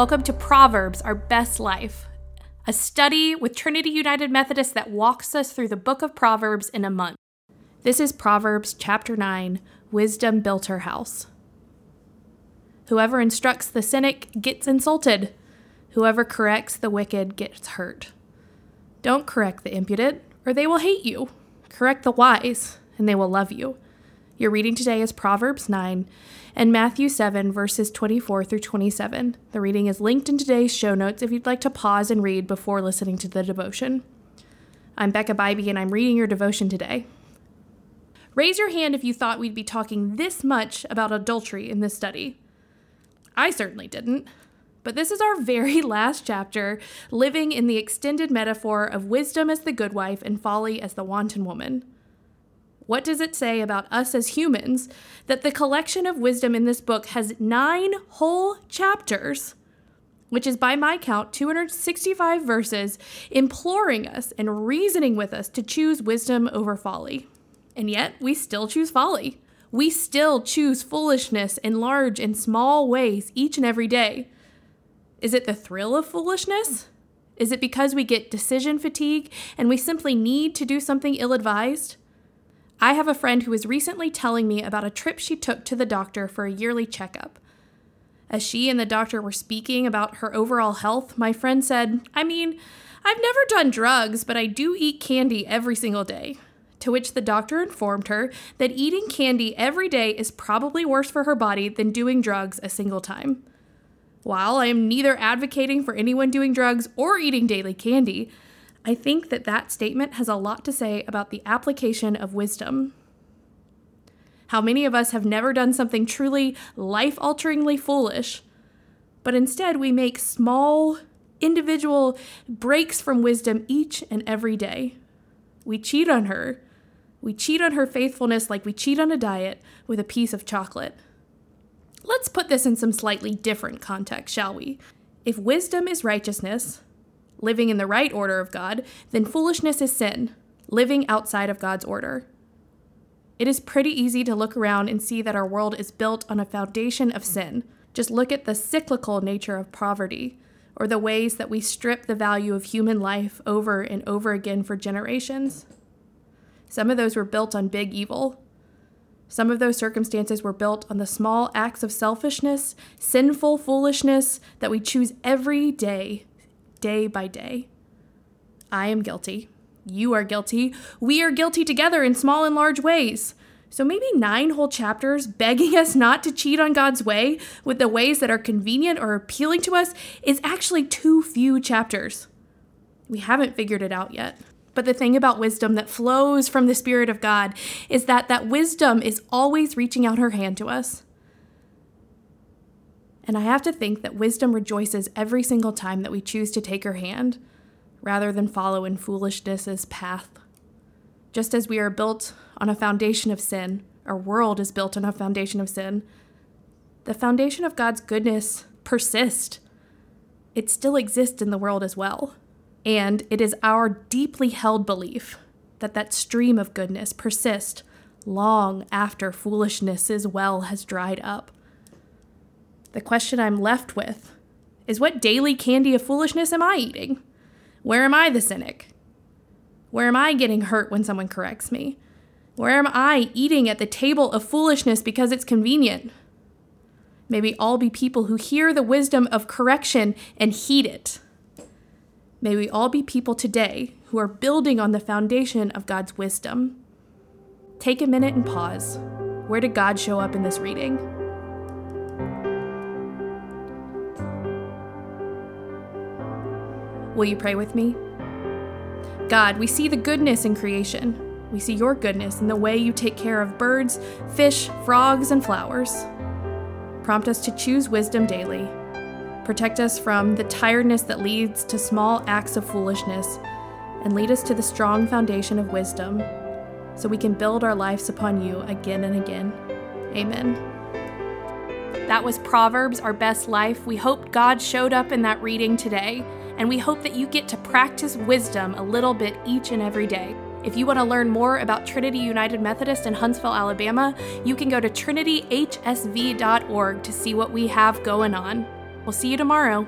Welcome to Proverbs, Our Best Life, a study with Trinity United Methodist that walks us through the book of Proverbs in a month. This is Proverbs chapter 9 Wisdom built her house. Whoever instructs the cynic gets insulted, whoever corrects the wicked gets hurt. Don't correct the impudent, or they will hate you. Correct the wise, and they will love you. Your reading today is Proverbs 9 and Matthew 7, verses 24 through 27. The reading is linked in today's show notes if you'd like to pause and read before listening to the devotion. I'm Becca Bibee, and I'm reading your devotion today. Raise your hand if you thought we'd be talking this much about adultery in this study. I certainly didn't. But this is our very last chapter, living in the extended metaphor of wisdom as the good wife and folly as the wanton woman. What does it say about us as humans that the collection of wisdom in this book has nine whole chapters, which is by my count 265 verses, imploring us and reasoning with us to choose wisdom over folly? And yet, we still choose folly. We still choose foolishness in large and small ways each and every day. Is it the thrill of foolishness? Is it because we get decision fatigue and we simply need to do something ill advised? I have a friend who was recently telling me about a trip she took to the doctor for a yearly checkup. As she and the doctor were speaking about her overall health, my friend said, I mean, I've never done drugs, but I do eat candy every single day. To which the doctor informed her that eating candy every day is probably worse for her body than doing drugs a single time. While I am neither advocating for anyone doing drugs or eating daily candy, I think that that statement has a lot to say about the application of wisdom. How many of us have never done something truly life alteringly foolish, but instead we make small, individual breaks from wisdom each and every day? We cheat on her. We cheat on her faithfulness like we cheat on a diet with a piece of chocolate. Let's put this in some slightly different context, shall we? If wisdom is righteousness, living in the right order of God, then foolishness is sin, living outside of God's order. It is pretty easy to look around and see that our world is built on a foundation of sin. Just look at the cyclical nature of poverty, or the ways that we strip the value of human life over and over again for generations. Some of those were built on big evil. Some of those circumstances were built on the small acts of selfishness, sinful foolishness that we choose every day day by day. I am guilty. You are guilty. We are guilty together in small and large ways. So maybe nine whole chapters begging us not to cheat on God's way with the ways that are convenient or appealing to us is actually too few chapters. We haven't figured it out yet. But the thing about wisdom that flows from the Spirit of God is that that wisdom is always reaching out her hand to us. And I have to think that wisdom rejoices every single time that we choose to take her hand rather than follow in foolishness's path. Just as we are built on a foundation of sin, our world is built on a foundation of sin, the foundation of God's goodness persists. It still exists in the world as well. And it is our deeply held belief that that stream of goodness persists long after foolishness's well has dried up. The question I'm left with is what daily candy of foolishness am I eating? Where am I the cynic? Where am I getting hurt when someone corrects me? Where am I eating at the table of foolishness because it's convenient? May we all be people who hear the wisdom of correction and heed it. May we all be people today who are building on the foundation of God's wisdom. Take a minute and pause. Where did God show up in this reading? Will you pray with me? God, we see the goodness in creation. We see your goodness in the way you take care of birds, fish, frogs, and flowers. Prompt us to choose wisdom daily. Protect us from the tiredness that leads to small acts of foolishness, and lead us to the strong foundation of wisdom so we can build our lives upon you again and again. Amen. That was Proverbs, Our Best Life. We hope God showed up in that reading today and we hope that you get to practice wisdom a little bit each and every day. If you want to learn more about Trinity United Methodist in Huntsville, Alabama, you can go to trinityhsv.org to see what we have going on. We'll see you tomorrow.